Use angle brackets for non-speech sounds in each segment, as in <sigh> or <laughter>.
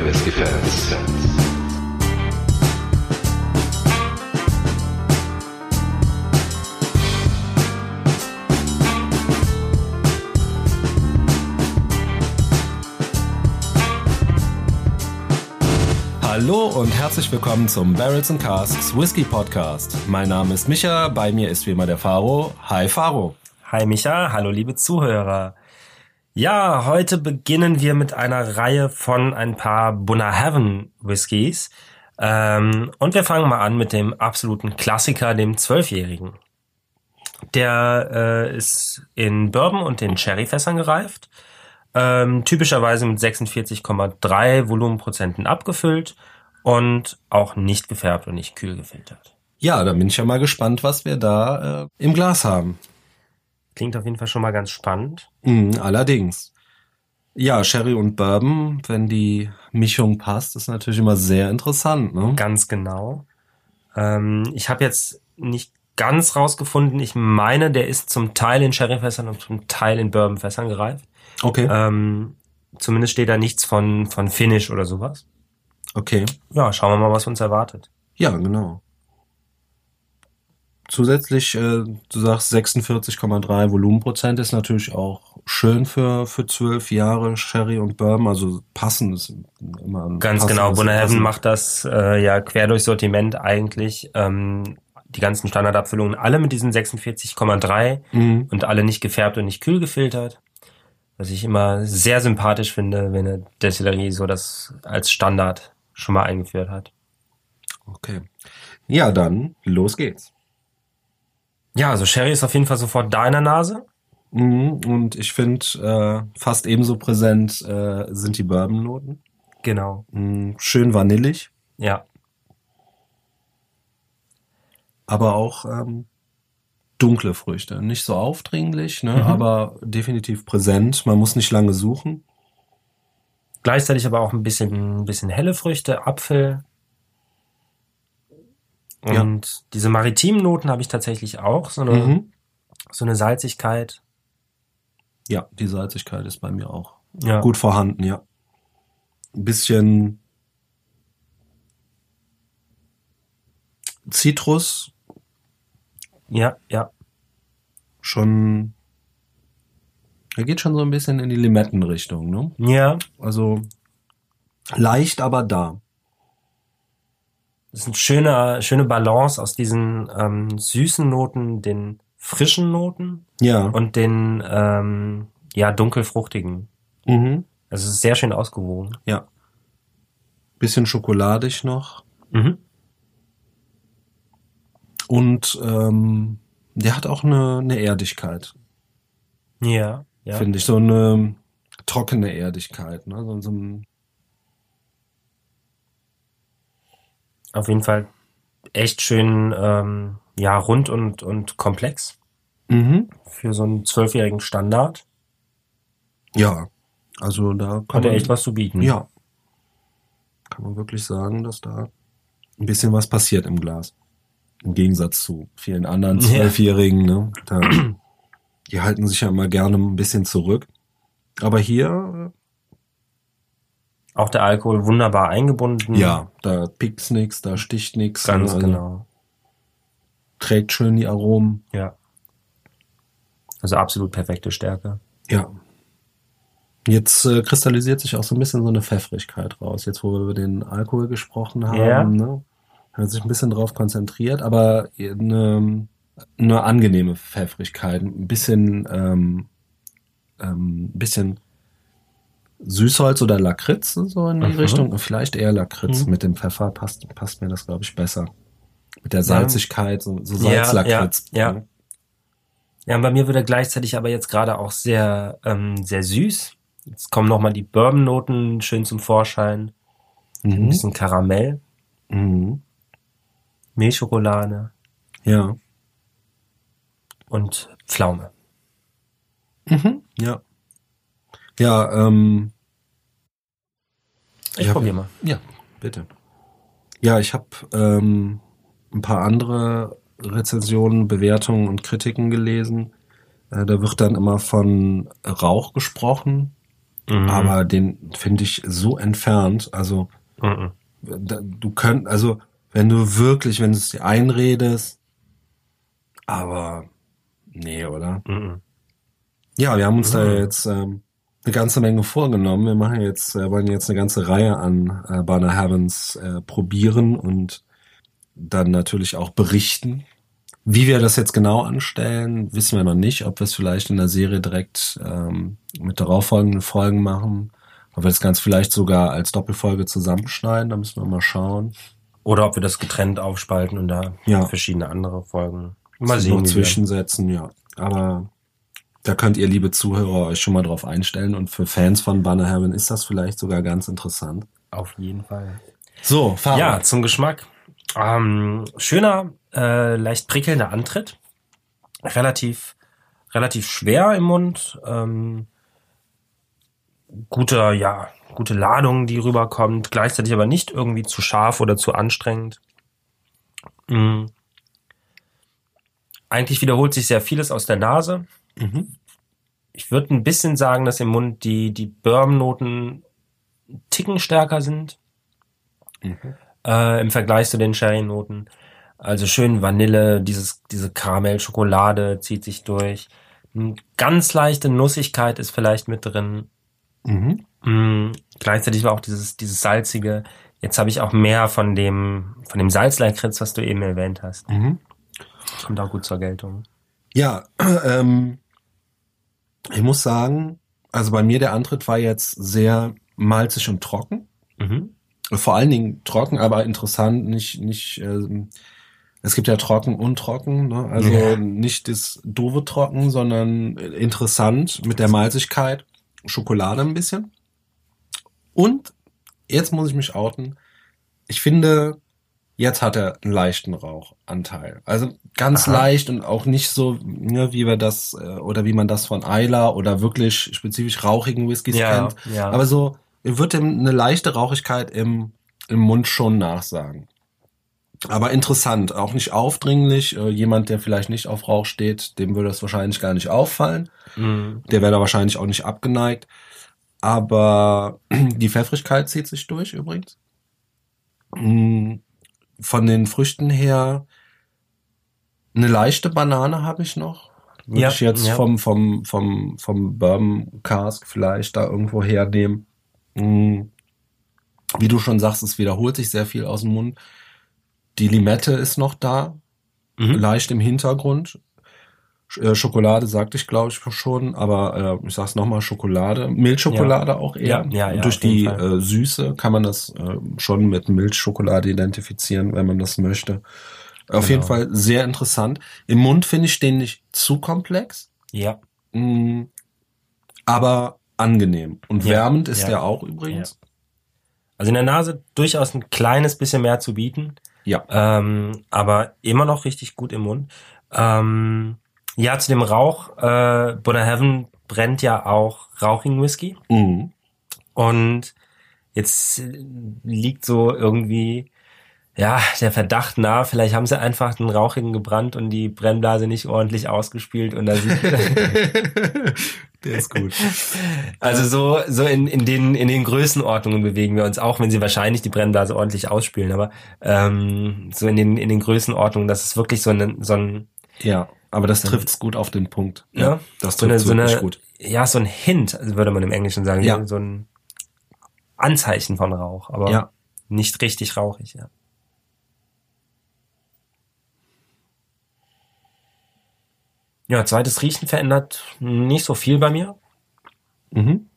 Whisky-Fans. Hallo und herzlich willkommen zum Barrels and Casks Whisky Podcast. Mein Name ist Micha, bei mir ist wie immer der Faro. Hi Faro. Hi Micha, hallo liebe Zuhörer. Ja, heute beginnen wir mit einer Reihe von ein paar Bunnahabhain Whiskys. Ähm, und wir fangen mal an mit dem absoluten Klassiker, dem Zwölfjährigen. Der äh, ist in Bourbon und in Sherryfässern gereift. Ähm, typischerweise mit 46,3 Volumenprozenten abgefüllt und auch nicht gefärbt und nicht kühl gefiltert. Ja, da bin ich ja mal gespannt, was wir da äh, im Glas haben. Klingt auf jeden Fall schon mal ganz spannend. Mhm, allerdings. Ja, Sherry und Bourbon, wenn die Mischung passt, ist natürlich immer sehr interessant. Ne? Ganz genau. Ähm, ich habe jetzt nicht ganz rausgefunden. Ich meine, der ist zum Teil in Sherryfässern und zum Teil in Bourbonfässern gereift. Okay. Ähm, zumindest steht da nichts von, von Finish oder sowas. Okay. Ja, schauen wir mal, was uns erwartet. Ja, genau. Zusätzlich, äh, du sagst 46,3 Volumenprozent ist natürlich auch schön für für zwölf Jahre Sherry und Bourbon, also passend ist immer ein Ganz genau. Passend- macht das äh, ja quer durch Sortiment eigentlich. Ähm, die ganzen Standardabfüllungen alle mit diesen 46,3 Mhm. und alle nicht gefärbt und nicht kühl gefiltert. Was ich immer sehr sympathisch finde, wenn eine Destillerie so das als Standard schon mal eingeführt hat. Okay. Ja, dann los geht's. Ja, also Sherry ist auf jeden Fall sofort da in der Nase. Mhm. Und ich finde, äh, fast ebenso präsent äh, sind die Bourbon-Noten. Genau. Mhm. Schön vanillig, Ja. aber auch ähm, dunkle Früchte. Nicht so aufdringlich, ne? Mhm. aber definitiv präsent. Man muss nicht lange suchen. Gleichzeitig aber auch ein bisschen, ein bisschen helle Früchte, Apfel. Ja. Und diese maritimen Noten habe ich tatsächlich auch. So eine, Mhm. so eine Salzigkeit. Ja, die Salzigkeit ist bei mir auch Ja. gut vorhanden, ja. Ein bisschen Zitrus, Ja, ja. schon, er geht schon so ein bisschen in die Limettenrichtung, ne? Ja. Also leicht, aber da. Das ist eine schöne, schöne Balance aus diesen ähm, süßen Noten, den frischen Noten Ja. und den ähm, ja dunkelfruchtigen. mhm. Also es ist sehr schön ausgewogen. Ja. Bisschen schokoladig noch. Mhm. Und ähm, der hat auch eine, eine Erdigkeit, Ja, ja. finde ich. So eine trockene Erdigkeit. Ne? So, so ein, Auf jeden Fall echt schön ähm, ja rund und und komplex mhm. für so einen zwölfjährigen Standard. Ja. Also da kann Hat er echt was zu bieten. Ja. Kann man wirklich sagen, dass da ein bisschen was passiert im Glas. Im Gegensatz zu vielen anderen Ja. Zwölfjährigen. Ne? Da, die halten sich ja immer gerne ein bisschen zurück. Aber hier, Auch der Alkohol wunderbar eingebunden. äh, ja, da pickt's nix, da sticht nix. Ganz? Also genau. Trägt schön die Aromen. Ja. Also absolut perfekte Stärke. Ja. Jetzt äh, kristallisiert sich auch so ein bisschen so eine Pfeffrigkeit raus. Jetzt, wo wir über den Alkohol gesprochen haben, Ja. ne? hat sich ein bisschen drauf konzentriert, aber eine, eine angenehme Pfeffrigkeit, ein bisschen, ähm, ähm, ein bisschen Süßholz oder Lakritz so in die Mhm. Richtung. Vielleicht eher Lakritz Mhm. mit dem Pfeffer passt, passt mir das, glaube ich, besser. Mit der Salzigkeit, so, so Ja, Salzlakritz. ja, ja. ne? Ja, und bei mir wird er gleichzeitig aber jetzt gerade auch sehr, ähm, sehr süß. Jetzt kommen nochmal die Bourbon-Noten schön zum Vorschein. Ein Mhm. bisschen Karamell, Mhm. Milchschokolade Ja. und Pflaume. Mhm. Ja. Ja, ähm, Ich Ja. probiere mal. ja, bitte. Ja, ich habe ähm, ein paar andere Rezensionen, Bewertungen und Kritiken gelesen. Äh, da wird dann immer von Rauch gesprochen. Mhm. Aber den finde ich so entfernt. Also Mhm. da, du könnt, also wenn du wirklich, wenn du es dir einredest, aber nee, oder? Mhm. Ja, wir haben uns da Mhm. jetzt ähm, eine ganze Menge vorgenommen. Wir machen jetzt, äh, wollen jetzt eine ganze Reihe an äh, Banner Heavens äh, probieren und dann natürlich auch berichten. Wie wir das jetzt genau anstellen, wissen wir noch nicht. Ob wir es vielleicht in der Serie direkt ähm, mit darauffolgenden Folgen machen. Ob wir das ganz vielleicht sogar als Doppelfolge zusammenschneiden, da müssen wir mal schauen. Oder ob wir das getrennt aufspalten und da Ja. verschiedene andere Folgen. Mal sehen. zwischensetzen, ja. Aber da könnt ihr, liebe Zuhörer, euch schon mal drauf einstellen. Und für Fans von Banner Heaven ist das vielleicht sogar ganz interessant. Auf jeden Fall. So, Fahrer. Ja, zum Geschmack. Ähm, schöner, äh, leicht prickelnder Antritt. Relativ, relativ schwer im Mund. Ähm, guter, ja, gute Ladung, die rüberkommt. Gleichzeitig aber nicht irgendwie zu scharf oder zu anstrengend. Mm. Eigentlich wiederholt sich sehr vieles aus der Nase. Mhm. Ich würde ein bisschen sagen, dass im Mund die, die Bourbon-Noten einen Ticken stärker sind Mhm. äh, im Vergleich zu den Sherry-Noten. Also schön Vanille, dieses, diese Karamell-Schokolade zieht sich durch. Eine ganz leichte Nussigkeit ist vielleicht mit drin. Mhm. Mm, gleichzeitig war auch dieses, dieses salzige. Jetzt habe ich auch mehr von dem, von dem Salzleikritz, was du eben erwähnt hast. Mhm. Kommt auch gut zur Geltung. Ja, <clears throat> ähm, ich muss sagen, also bei mir der Antritt war jetzt sehr malzig und trocken. Mhm. Vor allen Dingen trocken, aber interessant, nicht, nicht, ähm, es gibt ja trocken und trocken, ne? also Ja. nicht das doofe Trocken, sondern interessant mit der Malzigkeit, Schokolade ein bisschen. Und jetzt muss ich mich outen. Ich finde, jetzt hat er einen leichten Rauchanteil. Also ganz Aha. leicht und auch nicht so, ne, wie wir das, äh, oder wie man das von Isla oder wirklich spezifisch rauchigen Whiskys Ja, kennt. ja. Aber so, wird ihm eine leichte Rauchigkeit im, im Mund schon nachsagen. Aber interessant, auch nicht aufdringlich. Äh, jemand, der vielleicht nicht auf Rauch steht, dem würde das wahrscheinlich gar nicht auffallen. Mhm. Der wäre da wahrscheinlich auch nicht abgeneigt. Aber <clears throat> die Pfeffrigkeit zieht sich durch übrigens. Mm, Von den Früchten her eine leichte Banane habe ich noch. Würde Ja, ich jetzt ja. vom, vom, vom, vom Bourbon Cask vielleicht da irgendwo hernehmen. Mm, Wie du schon sagst, es wiederholt sich sehr viel aus dem Mund. Die Limette ist noch da, Mhm. leicht im Hintergrund. Äh, Schokolade sagte ich, glaube ich, schon, aber äh, ich sag's nochmal, Schokolade. Milchschokolade auch eher. Ja, ja, ja, Durch die Fall. äh, Süße kann man das äh, schon mit Milchschokolade identifizieren, wenn man das möchte. Auf Genau. jeden Fall sehr interessant. Im Mund finde ich den nicht zu komplex, Ja. mh, aber angenehm. Und Ja, wärmend ist ja. der auch übrigens. Also in der Nase durchaus ein kleines bisschen mehr zu bieten. Ja. Ähm, aber immer noch richtig gut im Mund. Ähm, ja, zu dem Rauch, äh, Buddha Heaven brennt ja auch rauchigen Whisky. Mhm. Und jetzt liegt so irgendwie, ja, der Verdacht nah, vielleicht haben sie einfach den Rauchigen gebrannt und die Brennblase nicht ordentlich ausgespielt und da sieht, <laughs> der ist gut. Also so, so in, in, den, in den Größenordnungen bewegen wir uns, auch wenn sie wahrscheinlich die Brennblase ordentlich ausspielen, aber ähm, so in den, in den Größenordnungen, dass es wirklich so ein, so ein Ja, aber das trifft's gut auf den Punkt. ja, das trifft so wirklich gut. ja, so ein Hint, würde man im Englischen sagen, Ja. so ein Anzeichen von Rauch, aber Ja. nicht richtig rauchig, ja. Ja, zweites Riechen verändert nicht so viel bei mir. Mhm.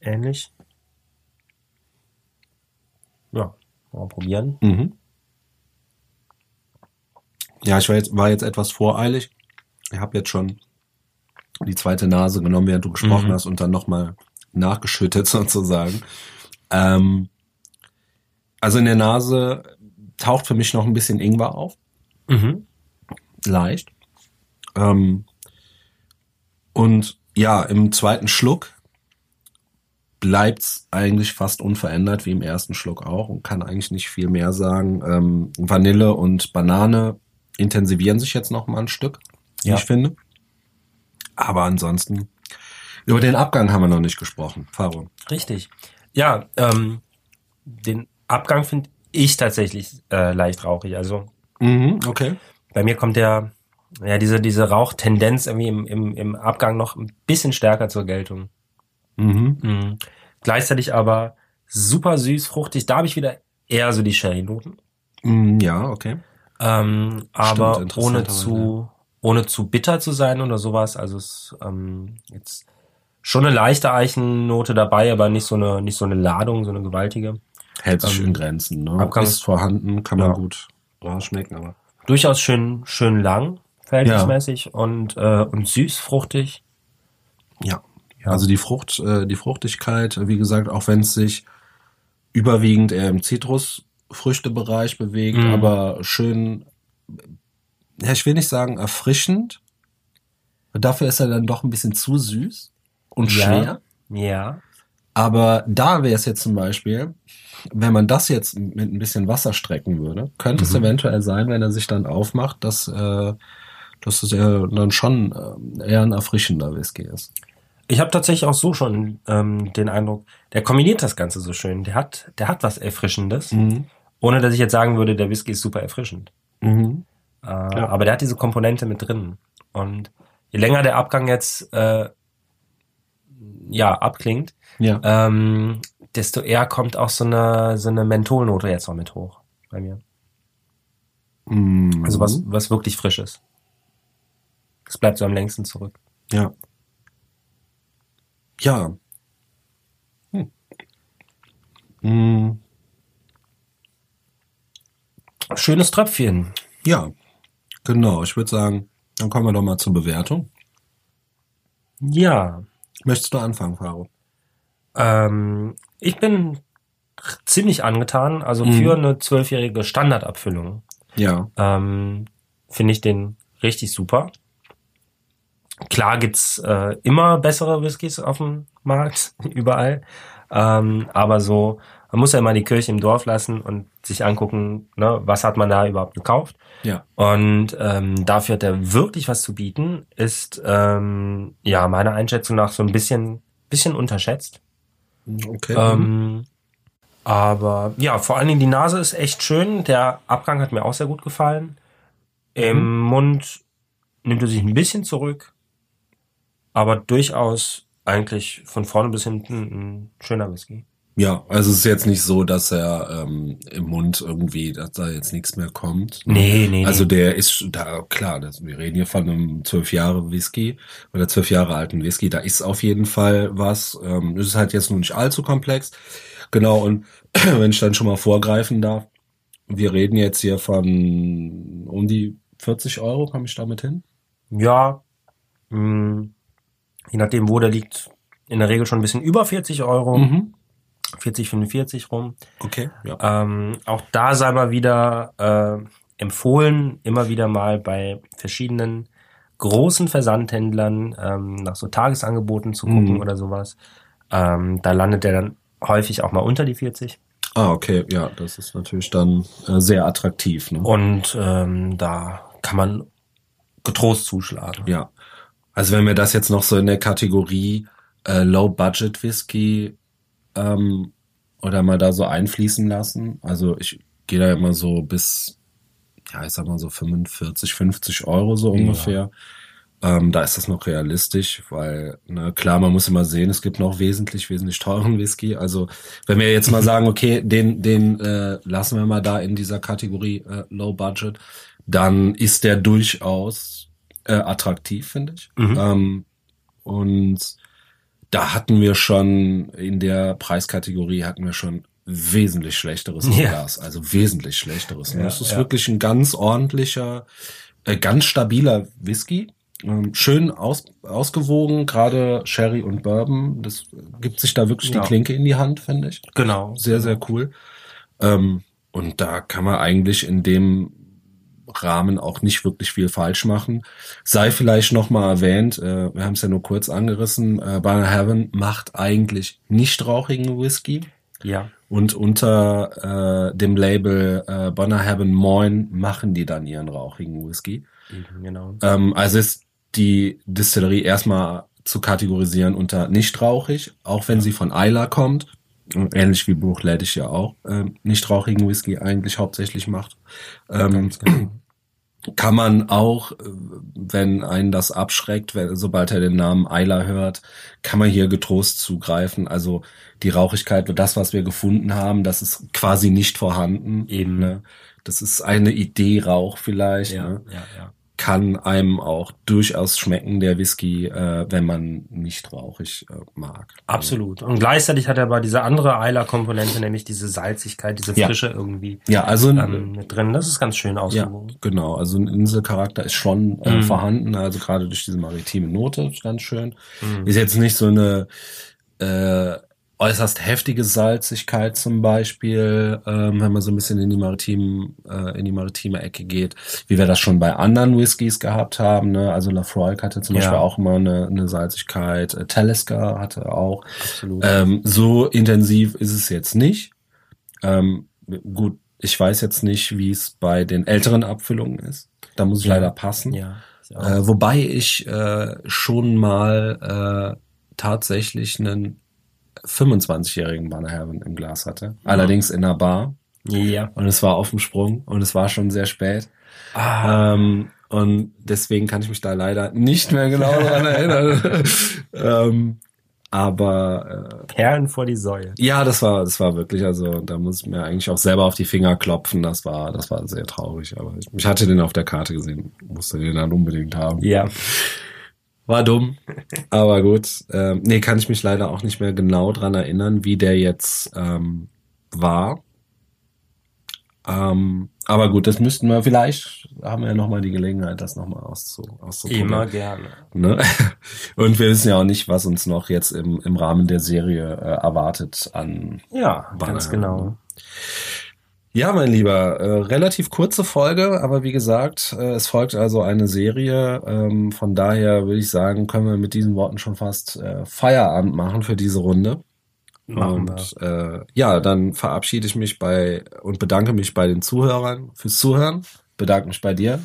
Ähnlich. Ja, mal probieren. Mhm. Ja, ich war jetzt, war jetzt etwas voreilig. Ich habe jetzt schon die zweite Nase genommen, während du gesprochen Mhm. hast und dann nochmal nachgeschüttet <laughs> sozusagen. Ähm, also in der Nase taucht für mich noch ein bisschen Ingwer auf, Mhm. leicht. Ähm, und ja, im zweiten Schluck bleibt's eigentlich fast unverändert wie im ersten Schluck auch und kann eigentlich nicht viel mehr sagen. Ähm, Vanille und Banane intensivieren sich jetzt noch mal ein Stück, wie Ja. ich finde. Aber ansonsten, über den Abgang haben wir noch nicht gesprochen. Faro. Richtig. Ja, ähm, den Abgang finde ich tatsächlich äh, leicht rauchig. Also Mhm, okay. bei mir kommt der, ja, diese, diese Rauchtendenz irgendwie im, im, im Abgang noch ein bisschen stärker zur Geltung. Mhm. Mhm. Gleichzeitig aber super süß, fruchtig. Da habe ich wieder eher so die Sherry-Noten. Mhm, ja, okay. Ähm, aber Stimmt, ohne zu, ohne zu bitter zu sein oder sowas. Also es ähm, jetzt schon eine leichte Eichennote dabei, aber nicht so eine, nicht so eine Ladung, so eine gewaltige. Hält sich Ähm, in Grenzen, ne? Abgang- ist vorhanden, kann man Ja. gut rausschmecken, aber. Durchaus schön, schön lang, verhältnismäßig und, äh, und süß, fruchtig. Ja. Ja. Also die Frucht, äh, die Fruchtigkeit, wie gesagt, auch wenn es sich überwiegend eher im Zitrusfrüchtebereich bewegt, Mhm. aber schön, ja, ich will nicht sagen erfrischend. Dafür ist er dann doch ein bisschen zu süß und schwer. Ja. Aber da wäre es jetzt zum Beispiel, wenn man das jetzt mit ein bisschen Wasser strecken würde, könnte es Mhm. eventuell sein, wenn er sich dann aufmacht, dass, äh, dass es ja dann schon äh, eher ein erfrischender Whisky ist. Ich habe tatsächlich auch so schon ähm, den Eindruck, der kombiniert das Ganze so schön. Der hat, der hat was Erfrischendes, Mhm. Ohne dass ich jetzt sagen würde, der Whisky ist super erfrischend. Mhm. Äh, Aber der hat diese Komponente mit drin. Und je länger der Abgang jetzt äh, ja abklingt, Ja. ähm, desto eher kommt auch so eine so eine Mentholnote jetzt noch mit hoch bei mir. Mhm. Also was was wirklich frisches. Das bleibt so am längsten zurück. Ja. Ja. Hm. Mhm. Schönes Tröpfchen. Ja, genau. Ich würde sagen, dann kommen wir doch mal zur Bewertung. Ja, Möchtest du anfangen, Faro? ähm, ich bin ziemlich angetan. Also Mhm. für eine zwölfjährige Standardabfüllung Ja. ähm, finde ich den richtig super. Klar gibt's äh, immer bessere Whiskys auf dem Markt, <laughs> überall. Ähm, aber so, man muss ja immer die Kirche im Dorf lassen und sich angucken, ne, was hat man da überhaupt gekauft. Ja. Und ähm, dafür hat er wirklich was zu bieten, ist ähm, ja meiner Einschätzung nach so ein bisschen, bisschen unterschätzt. Okay. Ähm, aber ja, vor allen Dingen die Nase ist echt schön. Der Abgang hat mir auch sehr gut gefallen. Im Mund nimmt er sich ein bisschen zurück, aber durchaus eigentlich von vorne bis hinten ein schöner Whisky. Ja, also es ist jetzt nicht so, dass er ähm, im Mund irgendwie, dass da jetzt nichts mehr kommt. Nee, nee, Also der ist da klar, das, wir reden hier von einem zwölf Jahre Whisky oder zwölf Jahre alten Whisky. Da ist auf jeden Fall was. Ähm, es ist halt jetzt nur nicht allzu komplex. Genau. Und <clears throat> wenn ich dann schon mal vorgreifen darf, wir reden jetzt hier von um die 40 Euro. Komme ich damit hin? Ja, mh, je nachdem, wo der liegt, in der Regel schon ein bisschen über 40 Euro, 40, 45 rum. Okay. Ja. Ähm, auch da sei mal wieder äh, empfohlen, immer wieder mal bei verschiedenen großen Versandhändlern ähm, nach so Tagesangeboten zu gucken Mhm. oder sowas. Ähm, da landet der dann häufig auch mal unter die 40. Ah, okay. Ja, das ist natürlich dann äh, sehr attraktiv. Ne? Und ähm, da kann man getrost zuschlagen. Ja. Also wenn wir das jetzt noch so in der Kategorie äh, Low Budget Whisky ähm, oder mal da so einfließen lassen, also ich gehe da immer so bis, ja, ich sag mal so 45, 50 Euro so Ja. ungefähr. Ähm, da ist das noch realistisch, weil, ne, klar, man muss immer sehen, es gibt noch wesentlich, wesentlich teuren Whisky. Also, wenn wir jetzt mal <laughs> sagen, okay, den, den äh, lassen wir mal da in dieser Kategorie äh, Low Budget, dann ist der durchaus äh, attraktiv, finde ich. Mhm. Ähm, und da hatten wir schon in der Preiskategorie hatten wir schon wesentlich schlechteres Ja. Glas, also wesentlich schlechteres. Ja, Das ist ja. wirklich ein ganz ordentlicher, äh, ganz stabiler Whisky. Ähm, schön aus, ausgewogen, gerade Sherry und Bourbon. Das gibt sich da wirklich die Klinke in die Hand, finde ich. Genau. Sehr, sehr cool. Ähm, und da kann man eigentlich in dem Rahmen auch nicht wirklich viel falsch machen. Sei vielleicht noch mal erwähnt, äh, wir haben es ja nur kurz angerissen, äh, Barner Heaven macht eigentlich nicht rauchigen Whisky. Ja. Und unter äh, dem Label äh, Bonner Heaven Moin machen die dann ihren rauchigen Whisky. Genau. Ähm, also ist die Distillerie erstmal zu kategorisieren unter nicht rauchig, auch wenn sie von Isla kommt. Ähnlich wie Bruch Ladish ja auch ähm, nicht rauchigen Whisky eigentlich hauptsächlich macht. Ähm, genau. Kann man auch, äh, wenn einen das abschreckt, wenn, sobald er den Namen Isla hört, kann man hier getrost zugreifen. Also die Rauchigkeit, das, was wir gefunden haben, das ist quasi nicht vorhanden. Eben. Ne? Das ist eine Idee Rauch vielleicht. Ja, Ne? ja, ja. Kann einem auch durchaus schmecken, der Whisky, äh, wenn man nicht rauchig äh, mag. Absolut. Und gleichzeitig hat er aber diese andere Eiler-Komponente, nämlich diese Salzigkeit, diese Ja. Frische irgendwie Ja, also ähm, mit drin. Das ist ganz schön Ja, ausgewogen. genau. Also ein Inselcharakter ist schon äh, Mhm. vorhanden, also gerade durch diese maritime Note, ganz schön. Mhm. Ist jetzt nicht so eine äh, äußerst heftige Salzigkeit zum Beispiel, ähm, wenn man so ein bisschen in die maritimen, äh, in die maritime Ecke geht, wie wir das schon bei anderen Whiskys gehabt haben. Ne? Also Lafroig hatte zum Ja. Beispiel auch mal eine, eine Salzigkeit, äh, Talisker hatte auch. Absolut. Ähm, so intensiv ist es jetzt nicht. Ähm, gut, ich weiß jetzt nicht, wie es bei den älteren Abfüllungen ist. Da muss ich Ja. leider passen. ja. Äh, wobei ich äh, schon mal äh, tatsächlich einen 25-jährigen Banner Heaven im Glas hatte. Allerdings in einer Bar. ja. Und es war auf dem Sprung und es war schon sehr spät. Ah, Ähm, und deswegen kann ich mich da leider nicht mehr genau daran <laughs> erinnern. ähm, aber äh, Perlen vor die Säue. ja, das war, das war wirklich, also da muss ich mir eigentlich auch selber auf die Finger klopfen. Das war, das war sehr traurig. Aber ich, ich hatte den auf der Karte gesehen, musste den dann unbedingt haben. Ja. War dumm, <laughs> aber gut. Ähm, nee, kann ich mich leider auch nicht mehr genau dran erinnern, wie der jetzt ähm, war. Ähm, aber gut, das müssten wir vielleicht, haben wir ja nochmal die Gelegenheit, das nochmal auszu, auszuprobieren. Immer gerne. Ne? <laughs> Und wir wissen ja auch nicht, was uns noch jetzt im, im Rahmen der Serie äh, erwartet an Ja, Banner ganz genau. Ja, mein Lieber, äh, relativ kurze Folge, aber wie gesagt, äh, es folgt also eine Serie. Ähm, von daher würde ich sagen, können wir mit diesen Worten schon fast äh, Feierabend machen für diese Runde. Machen und äh, ja, dann verabschiede ich mich bei und bedanke mich bei den Zuhörern fürs Zuhören. Bedanke mich bei dir.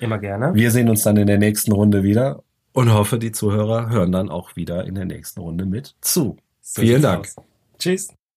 Immer gerne. Wir sehen uns dann in der nächsten Runde wieder und hoffe, die Zuhörer hören dann auch wieder in der nächsten Runde mit zu. So Vielen Dank. aus. Tschüss.